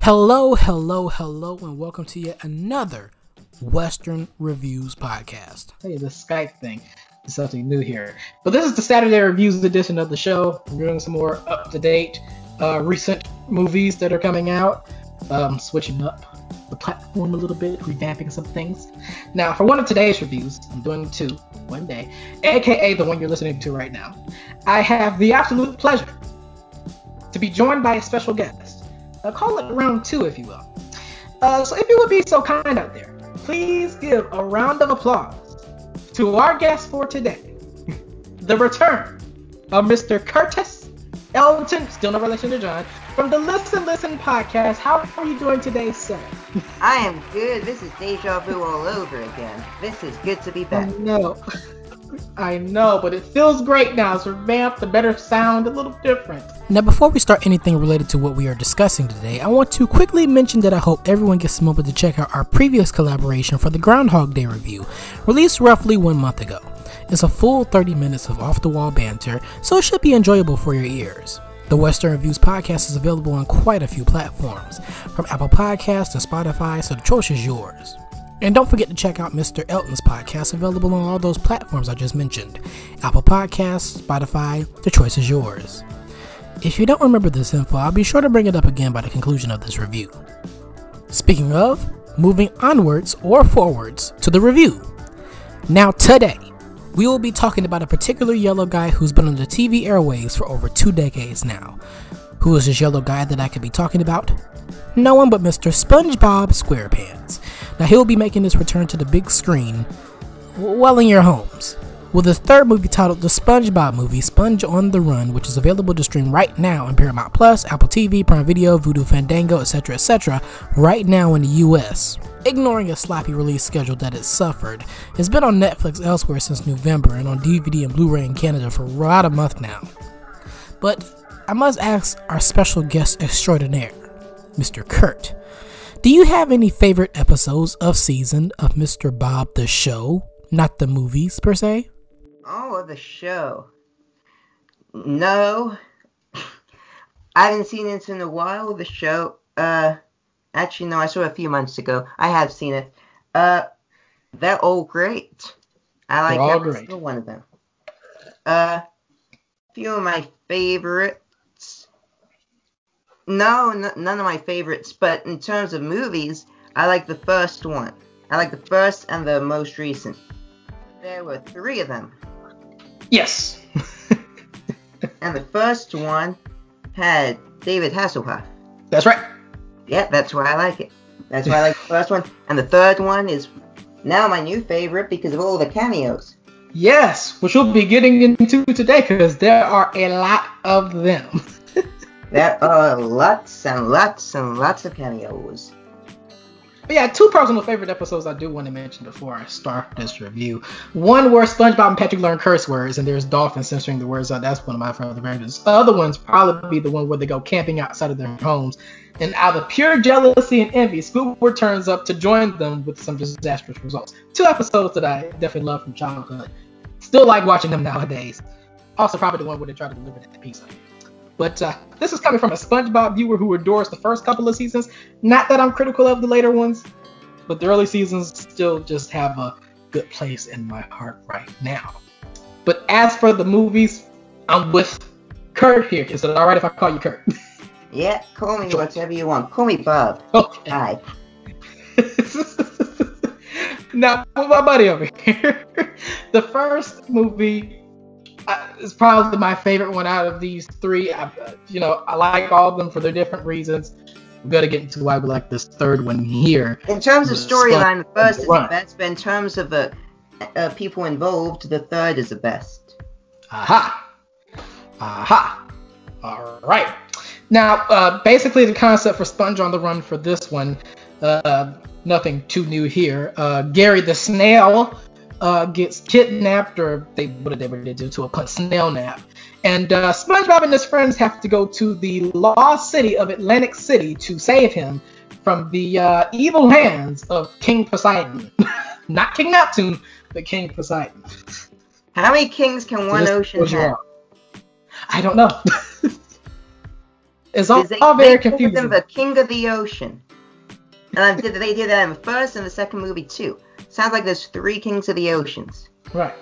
Hello, hello, hello, and welcome to yet another Western Reviews podcast. Hey, the Skype thing is something new here. But this is the Saturday Reviews edition of the show. We're doing some more up to date, uh, recent movies that are coming out, um, switching up the platform a little bit, revamping some things. Now, for one of today's reviews, I'm doing two one day, aka the one you're listening to right now. I have the absolute pleasure to be joined by a special guest. Uh, call it round two, if you will. Uh, so, if you would be so kind out there, please give a round of applause to our guest for today, the return of Mr. Curtis Elton, still no relation to John, from the Listen Listen podcast. How are you doing today, sir? I am good. This is deja vu all over again. This is good to be back. know. I know, but it feels great now. It's revamped, the better sound, a little different. Now, before we start anything related to what we are discussing today, I want to quickly mention that I hope everyone gets a moment to check out our previous collaboration for the Groundhog Day review, released roughly one month ago. It's a full 30 minutes of off the wall banter, so it should be enjoyable for your ears. The Western Reviews podcast is available on quite a few platforms, from Apple Podcasts to Spotify, so the choice is yours. And don't forget to check out Mr. Elton's podcast, available on all those platforms I just mentioned Apple Podcasts, Spotify, the choice is yours. If you don't remember this info, I'll be sure to bring it up again by the conclusion of this review. Speaking of, moving onwards or forwards to the review. Now, today, we will be talking about a particular yellow guy who's been on the TV airwaves for over two decades now. Who is this yellow guy that I could be talking about? No one but Mr. SpongeBob SquarePants. Now, he'll be making his return to the big screen, well, in your homes, with his third movie titled The SpongeBob Movie Sponge on the Run, which is available to stream right now on Paramount Plus, Apple TV, Prime Video, Vudu Fandango, etc., etc., right now in the US. Ignoring a sloppy release schedule that it suffered, it's been on Netflix elsewhere since November and on DVD and Blu ray in Canada for about a month now. But I must ask our special guest extraordinaire, Mr. Kurt. Do you have any favorite episodes of season of Mr. Bob the Show? Not the movies per se? Oh, the show. No. I haven't seen it in a while. The show. Uh, actually, no. I saw it a few months ago. I have seen it. Uh, they're all great. I like They're every single one of them. Uh, few of my favorites. No, n- none of my favorites. But in terms of movies, I like the first one. I like the first and the most recent. There were three of them. Yes. And the first one had David Hasselhoff. That's right. Yeah, that's why I like it. That's why I like the first one. And the third one is now my new favorite because of all the cameos. Yes, which we'll be getting into today because there are a lot of them. There are lots and lots and lots of cameos. But yeah, two personal favorite episodes I do want to mention before I start this review. One where SpongeBob and Patrick learn curse words, and there's Dolphin censoring the words out. That's one of my favorite favorites. The other one's probably be the one where they go camping outside of their homes, and out of pure jealousy and envy, Squidward turns up to join them with some disastrous results. Two episodes that I definitely love from childhood. Still like watching them nowadays. Also, probably the one where they try to deliver that pizza. But uh, this is coming from a SpongeBob viewer who adores the first couple of seasons. Not that I'm critical of the later ones, but the early seasons still just have a good place in my heart right now. But as for the movies, I'm with Kurt here. Is it alright if I call you Kurt? Yeah, call me whatever you want. Call me Bob. okay. Hi. now, with my buddy over here, the first movie uh, is probably my favorite one out of these three. I, uh, you know, I like all of them for their different reasons. I'm gonna get into why we like this third one here. In terms of storyline, the first is the best, but in terms of the uh, people involved, the third is the best. Aha! Aha! All right. Now, uh, basically, the concept for Sponge on the Run for this one, uh, nothing too new here. Uh, Gary the snail uh, gets kidnapped, or they whatever they do to a snail nap, and uh, SpongeBob and his friends have to go to the lost city of Atlantic City to save him from the uh, evil hands of King Poseidon, not King Neptune, but King Poseidon. How many kings can one Just ocean have? I don't know. It's all, all very confusing. the King of the Ocean. And did, they did that in the first and the second movie too. Sounds like there's three Kings of the Oceans. Right.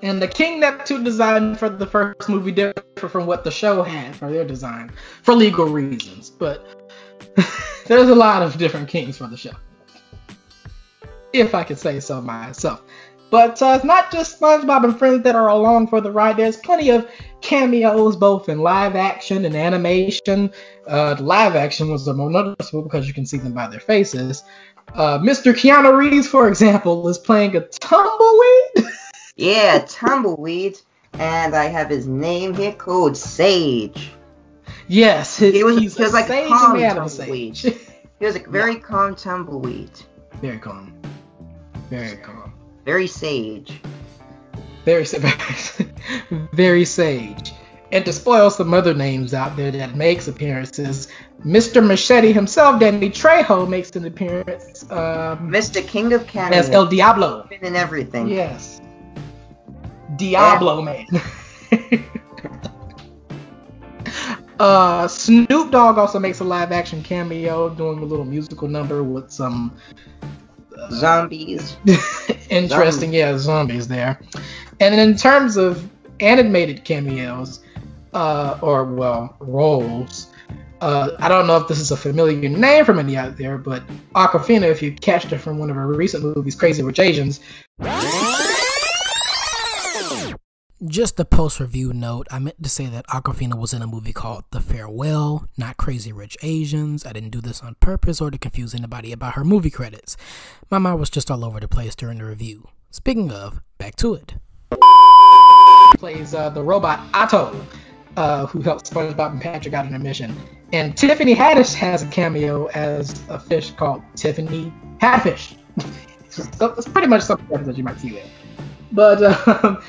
And the King Neptune design for the first movie differed from what the show had for their design for legal reasons. But there's a lot of different kings for the show. If I could say so myself. But uh, it's not just SpongeBob and friends that are along for the ride. There's plenty of cameos, both in live action and animation. Uh, live action was the more noticeable because you can see them by their faces. Uh, Mr. Keanu Reeves, for example, is playing a tumbleweed. Yeah, Tumbleweed. And I have his name here called Sage. Yes, his, He was- he's he was like sage calm tumbleweed. Sage. He was a very calm tumbleweed. Very calm. Very calm. Very sage. Very, very, sage. And to spoil some other names out there that makes appearances, Mr. Machete himself, Danny Trejo, makes an appearance um, Mr. King of Canada. as El Diablo. Been in everything. Yes. Diablo man. uh, Snoop Dogg also makes a live action cameo doing a little musical number with some Zombies. interesting, yeah, zombies there. And in terms of animated cameos, uh, or well, roles, uh, I don't know if this is a familiar name from any out there, but Awkwafina, if you catched her from one of her recent movies, Crazy Rich Asians, Just a post review note, I meant to say that Awkwafina was in a movie called The Farewell, not Crazy Rich Asians. I didn't do this on purpose or to confuse anybody about her movie credits. My mind was just all over the place during the review. Speaking of, back to it. plays uh, the robot Otto, uh, who helps SpongeBob and Patrick out on a mission. And Tiffany Haddish has a cameo as a fish called Tiffany Hadfish. it's pretty much something that you might see there. But um,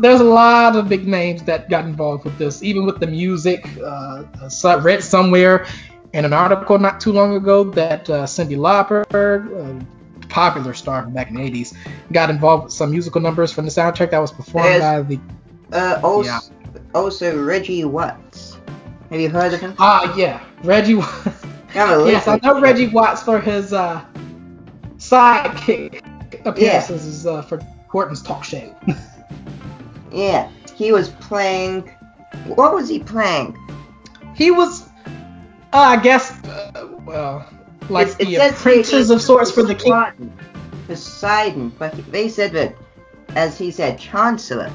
there's, a lot of big names that got involved with this, even with the music. Uh, I read somewhere in an article not too long ago that uh, Cyndi Lauper, a popular star from back in the 80s, got involved with some musical numbers from the soundtrack that was performed There's- by the Uh, also, Yeah. also Reggie Watts. Have you heard of him? Ah, yeah, Reggie. Watts. Yes, I know Reggie Watts for his uh, sidekick appearances uh, for Corden's talk show. Yeah, he was playing. What was he playing? he was, uh, I guess, uh, well, like it the apprentice of sorts for the king. Poseidon. Poseidon, but he- they said that, as he said, Chancellor.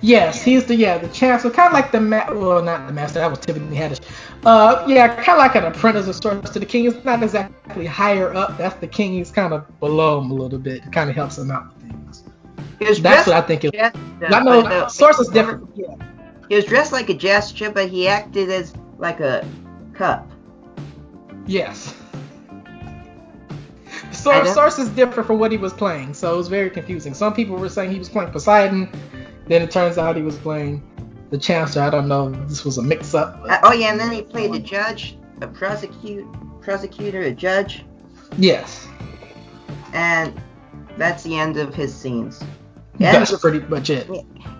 Yes, he's the yeah the chancellor, kind of like the ma- well not the master that was Tiffany Haddish. Uh, yeah, kind of like an apprentice of sorts to the king. It's not exactly higher up. That's the king. He's kind of below him a little bit. It kind of helps him out with things. That's dressed what I think. It, I know uh, source is different. Yeah. He was dressed like a gesture, but he acted as like a cup. Yes. Don't- source is different from what he was playing, so it was very confusing. Some people were saying he was playing Poseidon, then it turns out he was playing the Chancellor. I don't know if this was a mix up. Uh, oh yeah, and then he played a judge, a prosecute, prosecutor, a judge, yes. and that's the end of his scenes. That's pretty much it.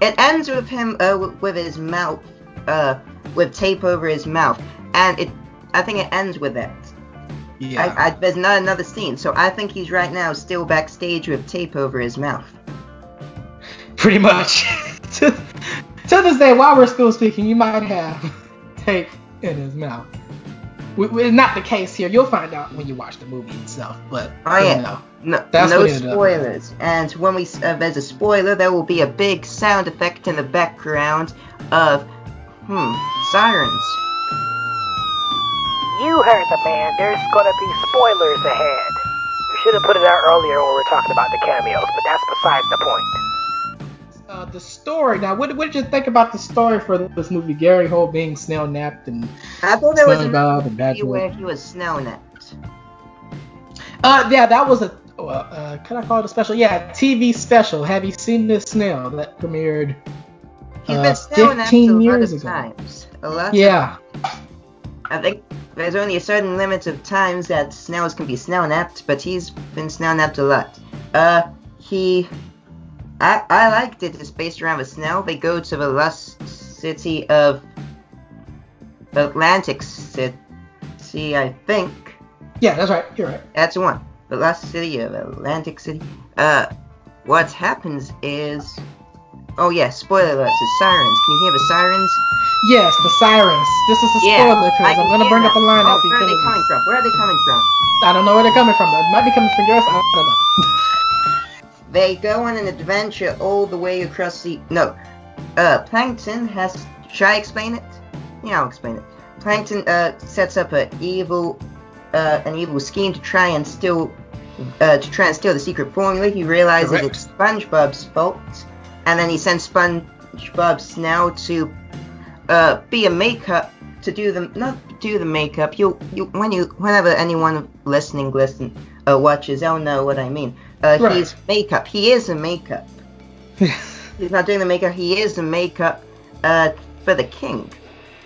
It ends with him uh, with his mouth, uh, with tape over his mouth, and it. I think it ends with that. Yeah. I, I, there's not another scene, so I think he's right now still backstage with tape over his mouth. pretty much. to, to this day, while we're still speaking, you might have tape in his mouth. We, we- it's not the case here. You'll find out when you watch the movie itself. But I you yeah. know. No, That's no what it ended up spoilers. And when we uh, there's a spoiler, there will be a big sound effect in the background of hmm sirens. You heard the man. There's gonna be spoilers ahead. We should have put it out earlier when we were talking about the cameos, but that's besides the point. Uh, the story. Now, what, what did you think about the story for this movie? Gary Holt being snail napped and I thought there was and movie where he was snail napped. Uh, yeah, that was a. Uh, uh, can I call it a special? Yeah, TV special. Have you seen this snail that premiered? He's Uh, been snow napped a 15 lot years of ago. times. A lot. Yeah, I think there's only a certain limit of times that snails can be snail napped, but he's been snail napped a lot. Uh, he. I, I liked it. It's based around a snail. They go to the lost city of Atlantic City, I think. Yeah, that's right. You're right. That's the one. The lost city of Atlantic City. Uh, what happens is. Oh yeah, spoiler alert, it's sirens. Can you hear the sirens? Yes, the sirens. This is a Yeah, spoiler because I'm gonna bring up a line Oh, where are they coming from? Where are they coming from? I don't know where they're coming from. It might be coming from yours. I don't know. They go on an adventure all the way across the. No. Uh, Plankton has. Should I explain it? Yeah, I'll explain it. Plankton uh, sets up a evil, uh, an evil scheme to try and steal, uh, to try and steal the secret formula. He realizes Correct. it's SpongeBob's fault, and then he sends SpongeBob now to, uh, be a makeup to do the not do the makeup. You you when you whenever anyone listening listen uh, watches, they'll know what I mean. Uh, Right. He's makeup. He is a makeup. He's not doing the makeup. He is the makeup uh, for the king,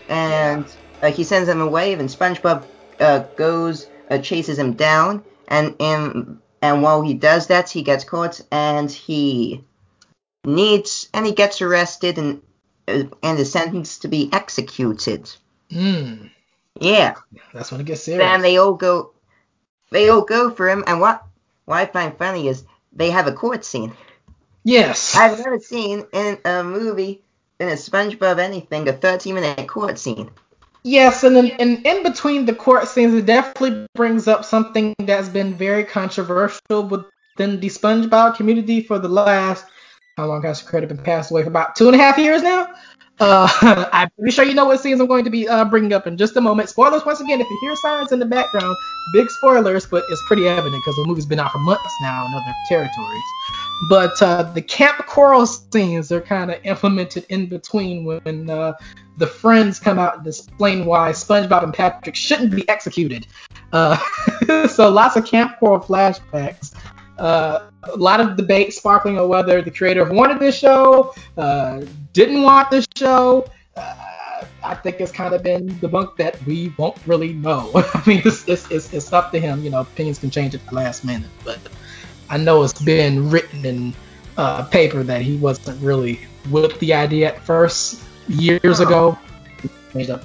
and uh, he sends him away. And SpongeBob uh, goes uh, chases him down, and and and while he does that, he gets caught, and he needs and he gets arrested and uh, and is sentenced to be executed. Mm, Yeah. that's when it gets serious. Then they all go, they all go for him. And what what I find funny is they have a court scene. yes. I've never seen in a movie, in a SpongeBob anything, a 13 minute court scene. Yes, and in, and in between the court scenes, it definitely brings up something that's been very controversial within the SpongeBob community for the last how long has the creator been passed away for about two and a half years now. Uh, I'm pretty sure you know what scenes I'm going to be uh, bringing up in just a moment. Spoilers once again. If you hear sirens in the background, big spoilers, but it's pretty evident because the movie's been out for months now in other territories. But uh, the Kamp Koral scenes are kind of implemented in between when uh, the friends come out and explain why SpongeBob and Patrick shouldn't be executed. Uh, so lots of Kamp Koral flashbacks. Uh, a lot of debate sparkling on whether the creator wanted this show, uh, didn't want this show. Uh, I think it's kind of been debunked that we won't really know. I mean, it's, it's, it's, it's up to him. You know, opinions can change at the last minute, but I know it's been written in uh, paper that he wasn't really with the idea at first years Oh. ago. He changed up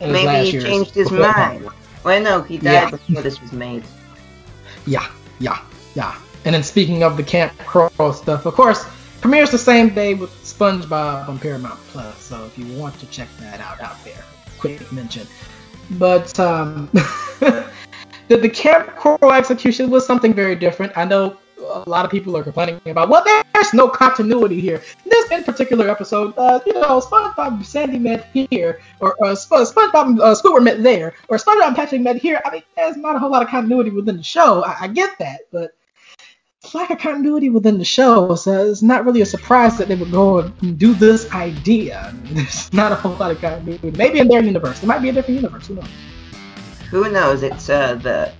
in his Maybe he changed his mind. Well, no, he died Yeah. before this was made. Yeah, yeah, yeah. And then speaking of the Kamp Koral stuff, of course, premieres the same day with SpongeBob on Paramount Plus. So if you want to check that out out there, quick mention. But um, the, the Kamp Koral execution was something very different. I know a lot of people are complaining about, well, there's no continuity here. This in particular episode, uh, you know, SpongeBob and Sandy met here, or uh, Sp- SpongeBob and uh, Squidward met there, or SpongeBob Patrick met here. I mean, there's not a whole lot of continuity within the show. I, I get that, but lack of continuity within the show, so it's not really a surprise that they would go and do this idea. There's not a whole lot of continuity. Maybe in their universe. It might be a different universe. Who knows? Who knows? It's uh, the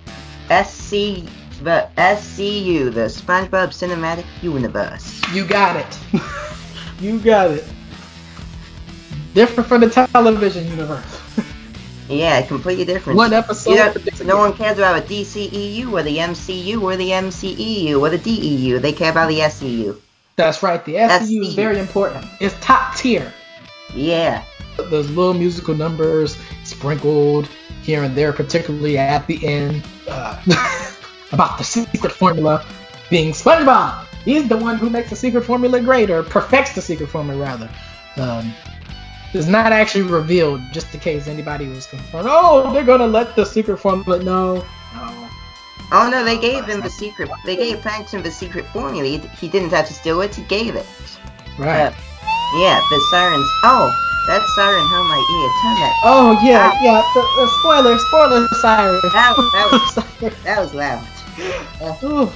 SC, the SCU, the SpongeBob Cinematic Universe. You got it. you got it. Different from the television universe. Yeah, completely different. One episode. You know, no one cares about the DCEU or the MCU or the MCEU or the DEU. They care about the SCU. That's right. The SCU is very important. It's top tier. Yeah. Those little musical numbers sprinkled here and there, particularly at the end, uh, about the secret formula being SpongeBob. He's the one who makes the secret formula great, or perfects the secret formula rather. Um, is not actually revealed, just in case anybody was confirmed. Oh, they're gonna let the secret formula. No, no. Oh no, they gave him the secret. They gave Plankton the secret formula. He, he didn't have to steal it. He gave it. Right. Uh, yeah, the sirens. Oh, that siren hung my ear. Turn that. oh yeah, yeah. The, the spoiler, spoiler, Cyrus. That, that was that was loud. oh,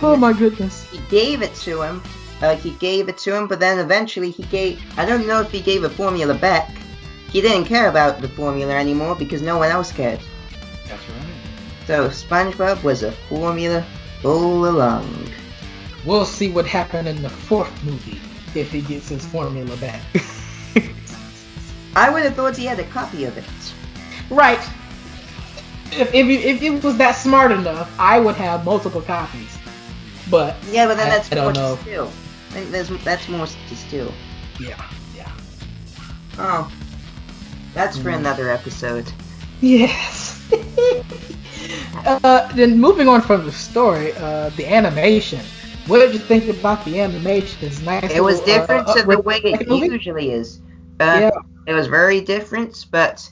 oh my goodness. He gave it to him. Like he gave it to him, but then eventually he gave. I don't know if he gave the formula back. He didn't care about the formula anymore because no one else cared. That's right. So SpongeBob was a formula all along. We'll see what happened in the fourth movie if he gets his formula back. I would have thought he had a copy of it. right. If, if, it- if it was that smart enough, I would have multiple copies. But Yeah, but then I- that's I don't know. to steal. I think there's, that's more to steal. yeah, yeah. Oh. That's for another episode. Yes. uh, then moving on from the story, uh, the animation. What did you think about the animation? It's nice. It was little, uh, different uh, to the way it movie? usually is. Uh, Yeah. It was very different, but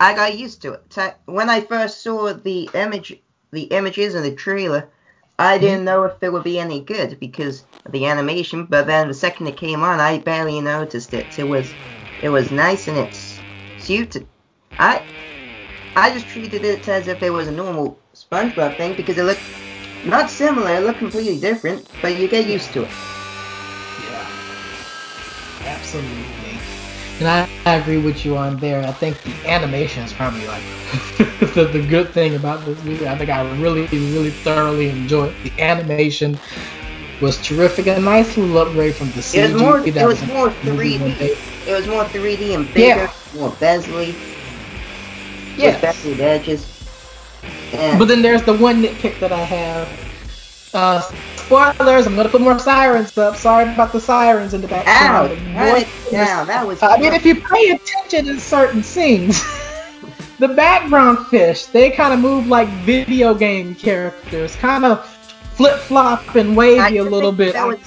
I got used to it. When I first saw the image, the images in the trailer, I mm-hmm. didn't know if it would be any good because of the animation. But then the second it came on, I barely noticed it. It was, it was nice and it's suited. I, I just treated it as if it was a normal SpongeBob thing because it looked not similar. It looked completely different, but you get used to it. Yeah. Absolutely. And I, I agree with you on there. I think the animation is probably like the, the good thing about this movie. I think I really, really thoroughly enjoyed the animation. Was terrific. A nice little upgrade from the CG. It was more. It was more the movie when 3D. It was more 3D and bigger, Yeah. more bezelly, Yes. with beveled edges. And But then there's the one nitpick that I have. Uh, spoilers. I'm gonna put more sirens up. Sorry about the sirens in the background. It down. That was. I mean, if you pay attention in certain scenes, the background fish, they kind of move like video game characters, kind of flip flop and wavy a little bit. that was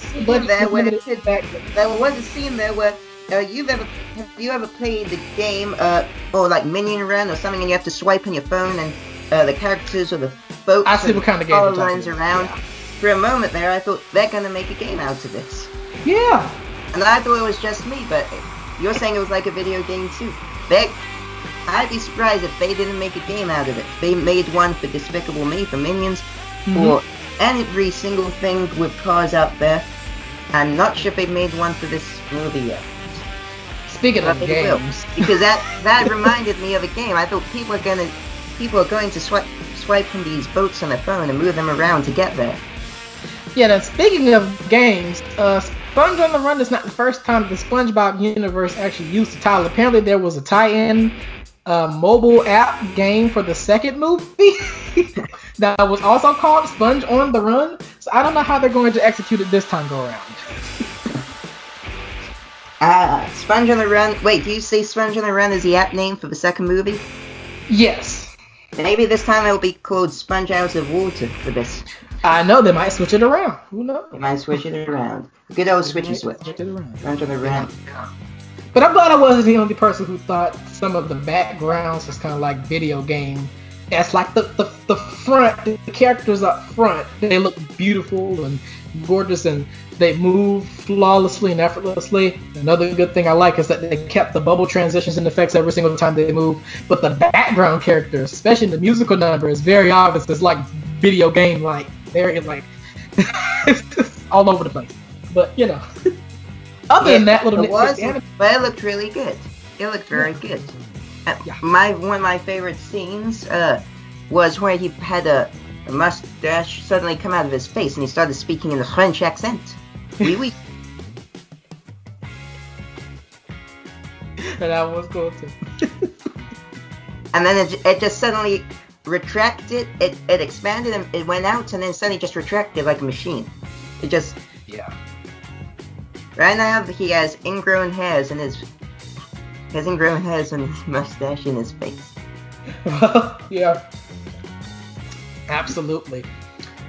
there it's when limited it- back- there was a scene there where uh, you've ever have you ever played the game uh or like Minion Rush or something, and you have to swipe on your phone and uh, the characters or the boats I see what kind of game all lines around. For a moment there, I thought they're gonna make a game out of this. Yeah. And I thought it was just me, but you're saying it was like a video game too. They, I'd be surprised if they didn't make a game out of it. They made one for Despicable Me, for Minions, Mhm. for every single thing with cars out there. I'm not sure if they made one for this movie yet. Speaking But of they will, games, because that that reminded me of a game. I thought people are gonna people are going to swipe swipe from these boats on their phone and move them around to get there. yeah. Now speaking of games, uh, Sponge on the Run is not the first time the SpongeBob universe actually used the title. Apparently, there was a tie-in uh, mobile app game for the second movie that was also called Sponge on the Run. So I don't know how they're going to execute it this time go around. Ah, Sponge on the Run. Wait, do you say Sponge on the Run is the app name for the second movie? Yes, Maybe this time it'll be called Sponge Out of Water for this. I know they might switch it around. Who knows? They might switch it around. Good old switchy switch. Switch it around. Sponge on the Run. But I'm glad I wasn't the only person who thought some of the backgrounds was kind of like video game. That's like the, the the front, the characters up front, they look beautiful and gorgeous, and they move flawlessly and effortlessly. Another good thing I like is that they kept the bubble transitions and effects every single time they move. But the background characters, especially in the musical number, is very obvious. It's like video game like. Very like it's just all over the place. But you know. Other than that little it was, nitpick, but it looked really good. It looked very good. Uh, Yeah. My one of my favorite scenes uh, was where he had a, a mustache suddenly come out of his face and he started speaking in a French accent. Oui, oui. that was cool too. and then it, it just suddenly retracted. It it expanded and it went out and then suddenly just retracted like a machine. It just Yeah. Right now he has ingrown hairs in his has ingrown hairs in his mustache in his face. yeah. Absolutely.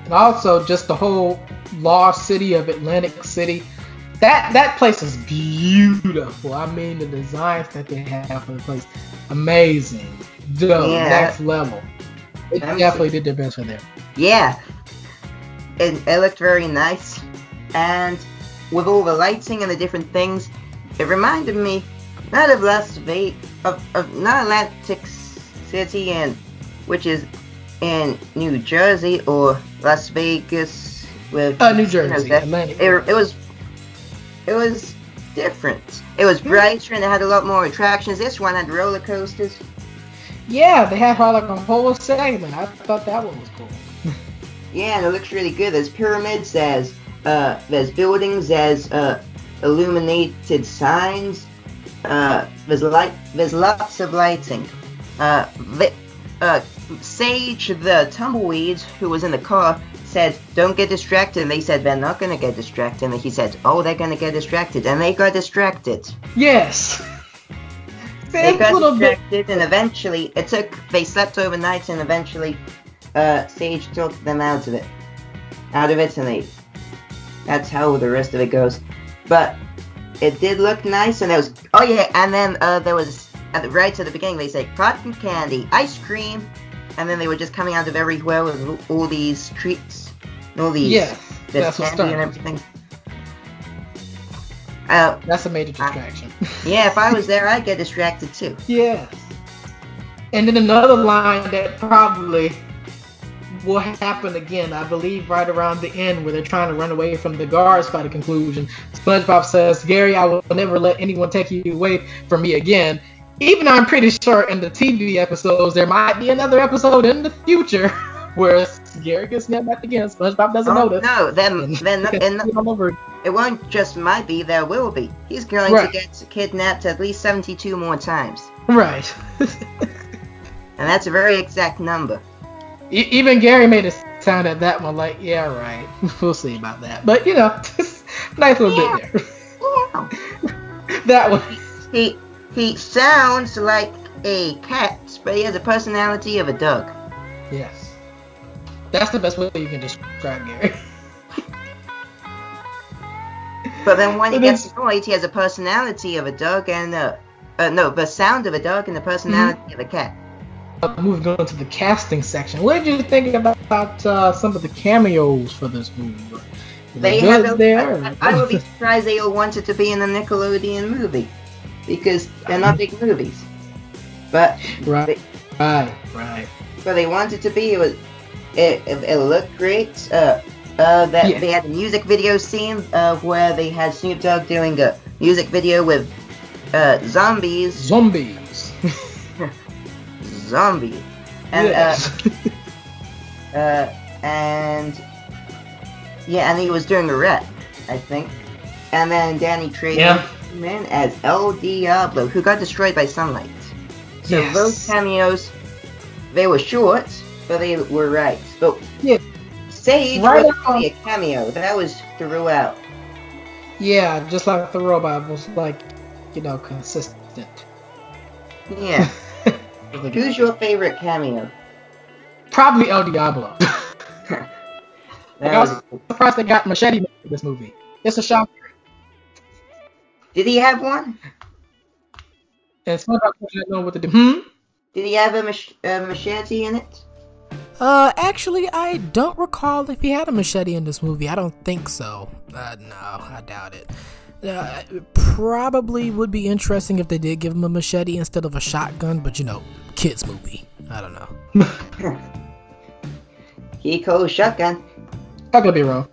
And also just the whole lost city of Atlantic City. That that place is beautiful. I mean the designs that they have for the place. Amazing. Dope. Yeah. Next level. They was- definitely did their best for there. Yeah, it, it looked very nice, and with all the lighting and the different things, it reminded me not of Las Vegas, of, of not Atlantic City, and which is in New Jersey or Las Vegas with Uh, New you know, Jersey, that- Atlantic. it, it was it was different. It was brighter and it had a lot more attractions. This one had roller coasters. Yeah, they had like a whole segment. I thought that one was cool. Yeah, and it looks really good. There's pyramids, there's uh, there's buildings, there's uh, illuminated signs. Uh, there's light, there's lots of lighting. Uh, the, uh, Sage, the tumbleweed who was in the car, said, "Don't get distracted." And they said they're not gonna get distracted. And he said, "Oh, they're gonna get distracted," and they got distracted. Yes. They got little bit. distracted, and eventually it took. They slept overnight, and eventually, uh, Sage took them out of it, out of Italy. That's how the rest of it goes. But it did look nice, and it was. Oh yeah, and then uh, there was at the right at the beginning they say cotton candy, ice cream, and then they were just coming out of everywhere with all these treats, and all these. Yes, this that's candy and everything. Uh, That's a major distraction. yeah, if I was there, I'd get distracted too. Yes. And then another line that probably will happen again, I believe, right around the end where they're trying to run away from the guards by the conclusion. SpongeBob says, Gary, I will never let anyone take you away from me again. Even though I'm pretty sure in the TV episodes, there might be another episode in the future where Gary gets snapped back again. SpongeBob doesn't Oh, know this. no, then, then, over. it won't just might be, there will be. He's going Right. to get kidnapped at least 72 more times. Right. And that's a very exact number. E- Even Gary made a sound at that one like, yeah, right. We'll see about that. But you know, nice little bit there. Yeah. that one. He, he sounds like a cat, but he has a personality of a dog. Yes. That's the best way you can describe Gary. But then when he gets annoyed, he has a personality of a dog and uh, uh no, the sound of a dog and the personality of a cat. Uh, Moving on to the casting section. What did you think about uh, some of the cameos for this movie? They have a, there. I, I would be surprised they all wanted to be in a Nickelodeon movie because they're not big movies. But right, right, right. but they wanted to be. It was it, it, it looked great. Uh, uh, that Yeah. they had a music video scene uh, where they had Snoop Dogg doing a music video with uh, zombies, Zombies. zombies, and yes. uh, uh, and yeah, and he was doing a rap, I think. And then Danny Trejo Yeah. in as El Diablo, who got destroyed by sunlight. So Yes. those cameos, they were short, but they were right. But Yeah. Sage Right was only a cameo. That was throughout. yeah, just like the robot was like, you know, consistent. Yeah. Who's your favorite cameo? Probably El Diablo. That I was, was surprised they got Machete in this movie. It's a shock. did he have one? And SpongeBob doesn't know what to do. Hmm? Did he have a, mach- a machete in it? Uh, actually, I don't recall if he had a machete in this movie. I don't think so. Uh, no, I doubt it. Uh, it probably would be interesting if they did give him a machete instead of a shotgun, but you know, kids movie. I don't know. Kiko shotgun. I could be wrong.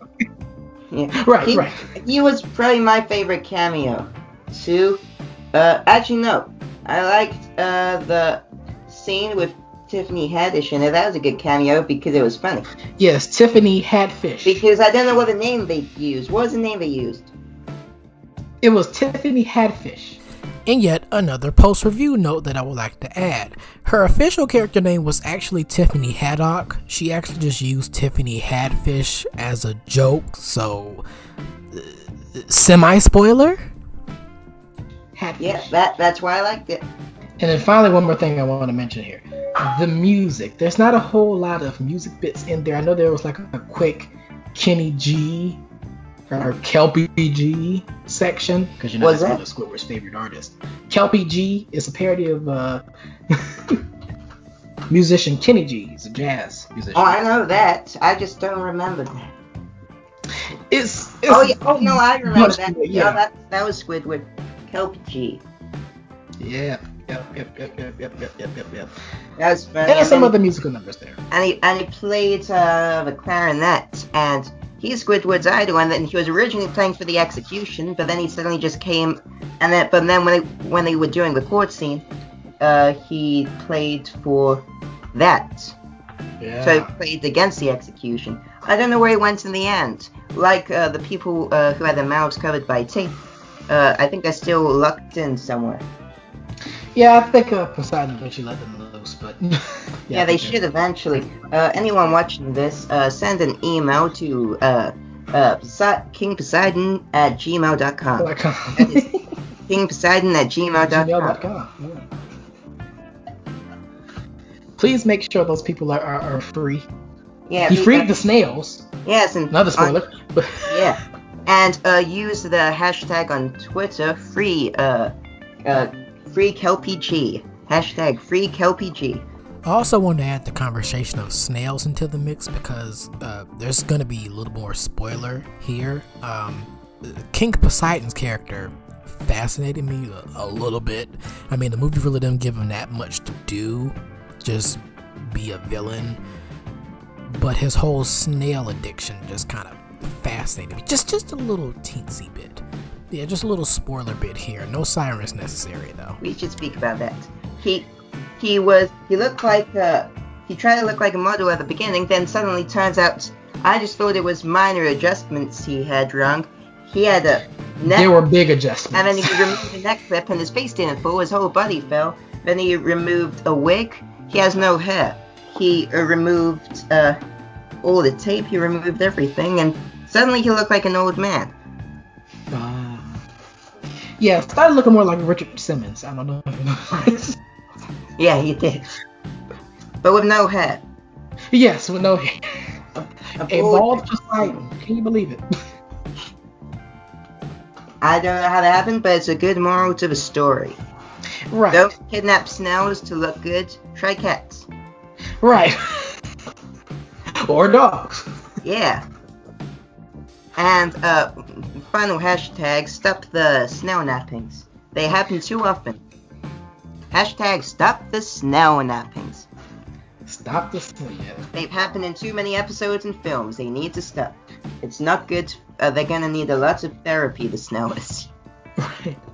Yeah. Right, he, right. He was probably my favorite cameo. Two. Uh, actually no. I liked uh the scene with Tiffany Haddish in it. That was a good cameo because it was funny. Yes, Tiffany Hadfish. Because I don't know what the name they used. What was the name they used? It was Tiffany Hadfish. And yet another post review note that I would like to add. Her official character name was actually Tiffany Haddock. She actually just used Tiffany Hadfish as a joke, so uh, semi spoiler. Hadfish. Yeah, that that's why I liked it. And then finally, one more thing I want to mention here: the music. There's not a whole lot of music bits in there. I know there was like a quick Kenny G her Kelpy G section because you know What's that's that? Squidward's favorite artist. Kelpy G is a parody of uh, musician Kenny G. He's a jazz musician. Oh, I know that. I just don't remember that. It's, it's oh, yeah. oh no, I remember that. Good, yeah, no, that, that was Squidward. Kelpy G. Yeah. Yep, yep, yep, yep, yep, yep, yep, yep. That was fun. And, and some then, other musical numbers there. And he and he played uh, the clarinet and he's Squidward's idol. And then he was originally playing for the execution, but then he suddenly just came, and then but then when they when they were doing the court scene, uh, he played for that. Yeah. So he played against the execution. I don't know where he went in the end. Like uh, the people uh, who had their mouths covered by tape, uh, I think they're still locked in somewhere. Yeah, I think Poseidon eventually let them loose, but yeah, Yeah, they think should eventually. Uh, anyone watching this, uh, send an email to uh, uh, Posi- kingposeidon at gmail.com. King Poseidon at gmail.com. gmail.com. Yeah. Please make sure those people are, are, are free. Yeah, He we- freed the snails. Yes, and Another spoiler. But Yeah, and uh, use the hashtag on Twitter free uh uh free KelpyG hashtag free KelpyG. I also wanted to add the conversation of snails into the mix because uh, there's going to be a little more spoiler here. Um, King Poseidon's character fascinated me a, a little bit. I mean, the movie really didn't give him that much to do, just be a villain. But his whole snail addiction just kind of fascinated me. Just, just a little teensy bit. Yeah, just a little spoiler bit here. No sirens necessary though. We should speak about that. He he was he looked like uh he tried to look like a model at the beginning, then suddenly turns out I just thought it was minor adjustments he had wrong. He had a neck there were big adjustments. and then he removed the neck clip and his face didn't fall, his whole body fell. Then he removed a wig. He has no hair. He uh, removed uh, all the tape. He removed everything, and suddenly he looked like an old man. Ah. yeah, started looking more like Richard Simmons. I don't know. if you know. Yeah, he did. But with no hair. yes, with no hair. A A bald- bald Poseidon. Can you believe it? I don't know how that happened, but it's a good moral to the story. right. Don't kidnap snails to look good. Try cats. Right. or dogs. Yeah. And uh, final hashtag: stop the snail nappings. They happen too often. Hashtag stop the snail nappings. Stop thing. Yeah. They've happened in too many episodes and films. They need to stop. It's not good. Uh, they're gonna need a lot of therapy. The snails. Right.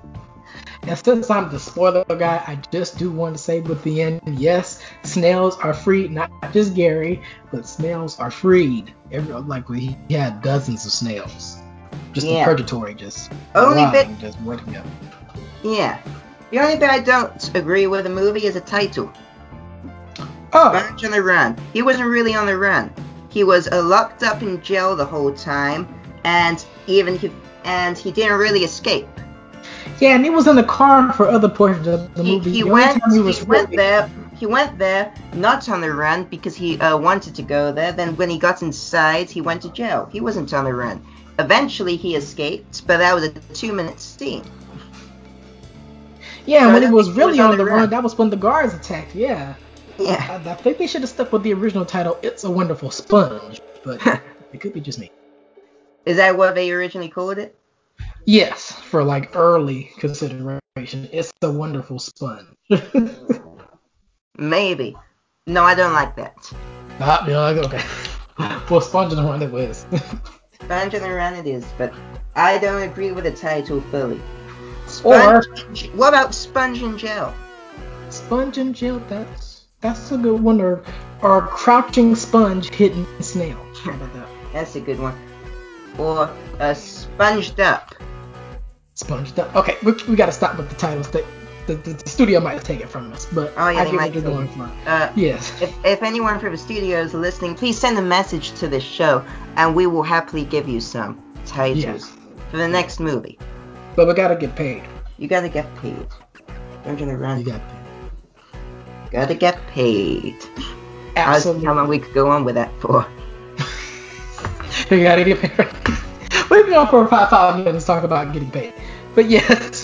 And since I'm the spoiler guy, I just do want to say with the end, yes, snails are freed. Not just Gary, but snails are freed. Every, like he had dozens of snails. Just in Yeah. purgatory, just Only bit- just waiting up. Yeah. The only thing I don't agree with the movie is the title. Oh, Bunch on the run. He wasn't really on the run. He was uh, locked up in jail the whole time, and even he and he didn't really escape. yeah, and he was in the car for other portions of the He, movie. he The went. He, was went there. He went there not on the run because he uh, wanted to go there. Then when he got inside, he went to jail. He wasn't on the run. Eventually, he escaped, but that was a two-minute scene. Yeah, and when don't was really on on the run. run, that was when the guards attacked. Yeah, Yeah. I, I think they should have stuck with the original title. It's a wonderful sponge, but it could be just me. Is that what they originally called it? Yes, for like early consideration, it's a wonderful sponge. Maybe. No, I don't like that. ah, yeah, okay. Well, sponge in the run it was. Sponge on the run it is, but I don't agree with the title fully. Or- what about Sponge and Gel? sponge and Jill, that's that's a good one. Or or crouching sponge hidden snail. That? That's a good one. Or uh, Sponged Up. Sponge. Up. Okay, we, we got to stop with the titles. The, the, the, the studio might take it from us, but Oh, yeah, I get what you're going for. Uh, Yes. if, if anyone from the studio is listening, please send a message to this show, and we will happily give you some titles Yes. for the next movie. But we gotta get paid. You gotta get paid. Sponge on the You got Gotta get paid. paid. Absolutely. how long we could go on with that for. you gotta get paid. We've been on for five, five minutes talking about getting paid. But yes.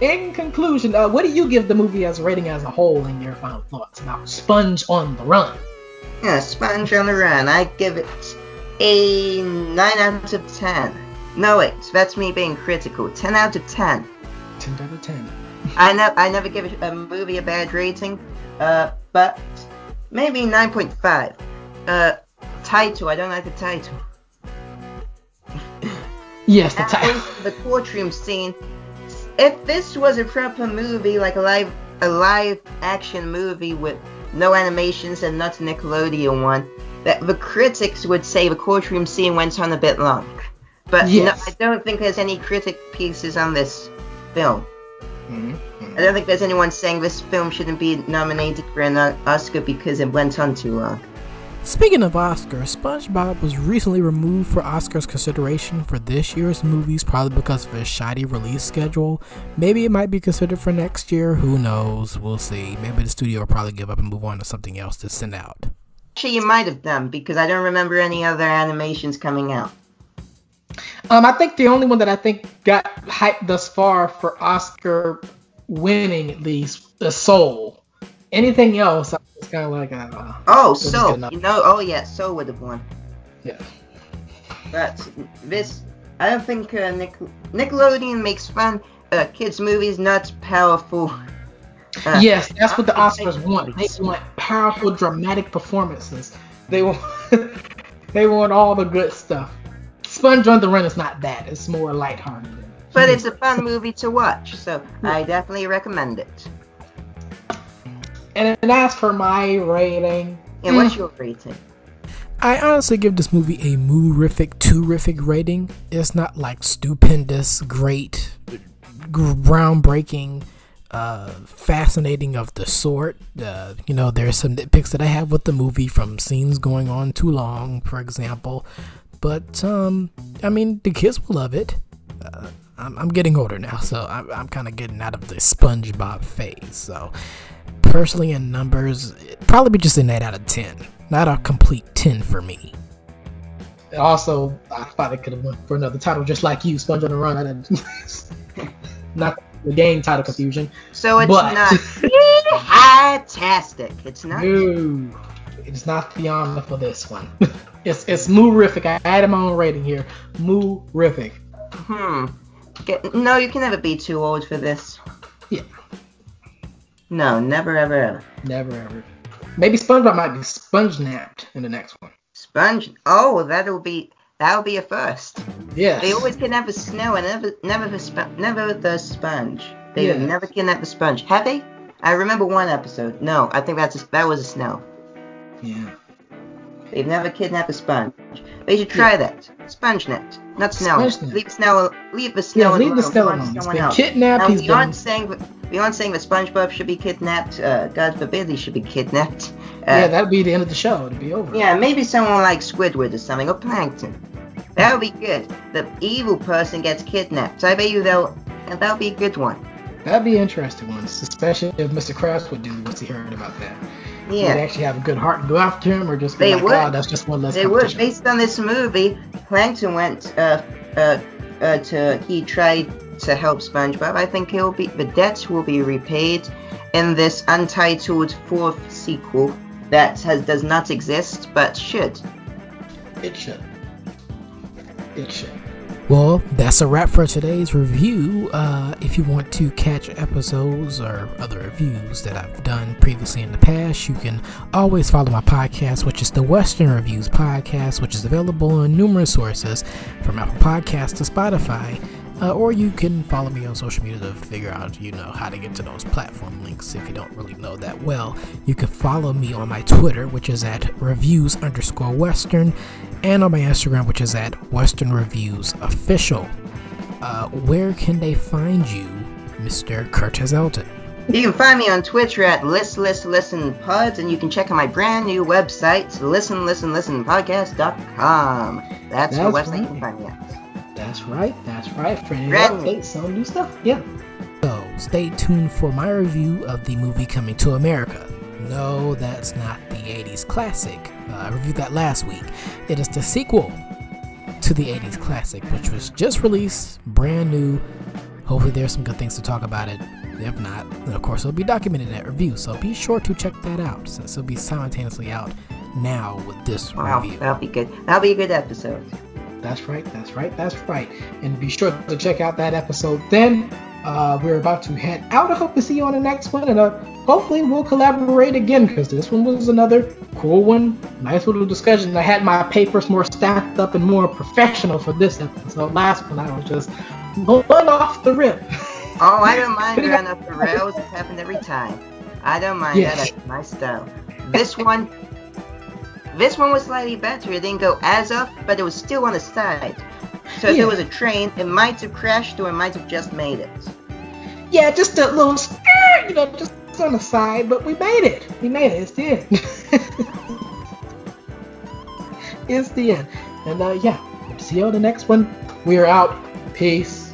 In conclusion, uh, what do you give the movie as a rating as a whole in your final thoughts about Sponge on the Run? Yeah, Sponge on the Run. I give it a 9 out of 10. No, wait, that's me being critical. 10 out of 10. 10 out of 10. I, ne- I never give a, a movie a bad rating, uh, but maybe 9.5. Uh, title, I don't like the title. Yes, the title. the courtroom scene. If this was a proper movie, like a live a live action movie with no animations and not a Nickelodeon one, that the critics would say the courtroom scene went on a bit long. But Yes. no, I don't think there's any critic pieces on this film. Mhm. I don't think there's anyone saying this film shouldn't be nominated for an Oscar because it went on too long. Speaking of Oscars, SpongeBob was recently removed for Oscars consideration for this year's movies, probably because of his shoddy release schedule. Maybe it might be considered for next year. Who knows? We'll see. Maybe the studio will probably give up and move on to something else to send out. Actually, you might have done because I don't remember any other animations coming out. Um, I think the only one that I think got hyped thus far for Oscar winning at least is Soul. Anything else, it's kind of like uh, Oh, so you know, oh yeah, so would have won. yeah. But this, I don't think uh, Nick, Nickelodeon makes fun uh, kids movies, not powerful. Uh, Yes, that's what the Oscars want. They want powerful, dramatic performances. They want they want all the good stuff. Sponge on the Run is not that. It's more lighthearted. But it's a fun movie to watch, so I definitely recommend it. And then as for my rating, And what's your rating? I honestly give this movie a moorific, terrific rating. It's not like stupendous, great, groundbreaking, uh, fascinating of the sort. Uh, you know, there's some nitpicks that I have with the movie from scenes going on too long, for example. But um, I mean, the kids will love it. Uh, I'm, I'm getting older now, so I'm, I'm kind of getting out of the SpongeBob phase. So personally, in numbers, it'd probably be just an eight out of ten, not a complete ten for me. also I thought it could have went for another title, just like you, Sponge on the Run. I didn't, not the game title confusion. So it's But- not fantastic. It's not. No, it's not the honor for this one. it's it's moorific. I added my own rating here. Moorific. Hmm. Get, no, you can never be too old for this. Yeah. No, never, ever, ever. Never ever. Maybe SpongeBob might be sponge napped in the next one. Sponge. Oh, that'll be that'll be a first. Yes. They always kidnap the snow and never, never the sp- never the sponge. They Yes. never kidnap the sponge. Have they? I remember one episode. No, I think that's a, that was a snow. Yeah. They've never kidnapped a sponge. They should try that. Sponge net, not snow. Sponge. Leave snow. Leave the snow Yeah, leave the alone. Find alone. He's someone been else. kidnapped. Now, beyond been. saying that, beyond saying that SpongeBob should be kidnapped, uh, God forbid he should be kidnapped. Uh, Yeah, that'd be the end of the show. It'd be over. yeah, maybe someone like Squidward or something, or Plankton. That would be good. The evil person gets kidnapped. I bet you they'll. and That'll be a good one. That'd be interesting ones, especially if Mr. Krabs would do once he heard about that. Would Yeah, actually have a good heart and go after him, or just be They like, would. oh, that's just one less they would. Based on this movie, Plankton went uh, uh, uh, to. He tried to help SpongeBob. I think he'll be. The debts will be repaid in this untitled fourth sequel that has does not exist but should. It should. It should. Well, that's a wrap for today's review. Uh, if you want to catch episodes or other reviews that I've done previously in the past, you can always follow my podcast, which is the Western Reviews Podcast, which is available on numerous sources from Apple Podcasts to Spotify. Uh, or you can follow me on social media to figure out, you know, how to get to those platform links if you don't really know that well. You can follow me on my Twitter, which is at reviews underscore western, and on my Instagram, which is at Western Reviews Official. Uh, where can they find you, Mr. Curtis Elton? You can find me on Twitter at List List Listen Pods, and you can check out my brand new website, Listen Listen Listen Podcast.com. That's the That's website you can find me at. That's right. That's right. For any Brand some new stuff. Yeah. So, stay tuned for my review of the movie Coming to America. No, that's not the 80s classic. Uh, I reviewed that last week. It is the sequel to the 80s classic, which was just released, brand new. Hopefully, there's some good things to talk about it. If not, then of course, it'll be documented in that review. So be sure to check that out, since it'll be simultaneously out now with this Wow, review. that'll be good. That'll be a good episode. That's right. That's right. That's right. And be sure to check out that episode then. Uh, we're about to head out. I hope to see you on the next one. And uh, hopefully we'll collaborate again because this one was another cool one. Nice little discussion. I had my papers more stacked up and more professional for this episode. Last one I was just going off the rip. Oh, I don't mind running up the rails. It happened every time. I don't mind Yeah. that. That's my style. This one, this one was slightly better. It didn't go as up, but it was still on the side. So if Yeah. it was a train, it might have crashed or it might have just made it. Yeah, just a little skirt, you know, just on the side, but we made it. We made it. It's the end. it's the end. And uh, yeah, see you on the next one. We are out. Peace.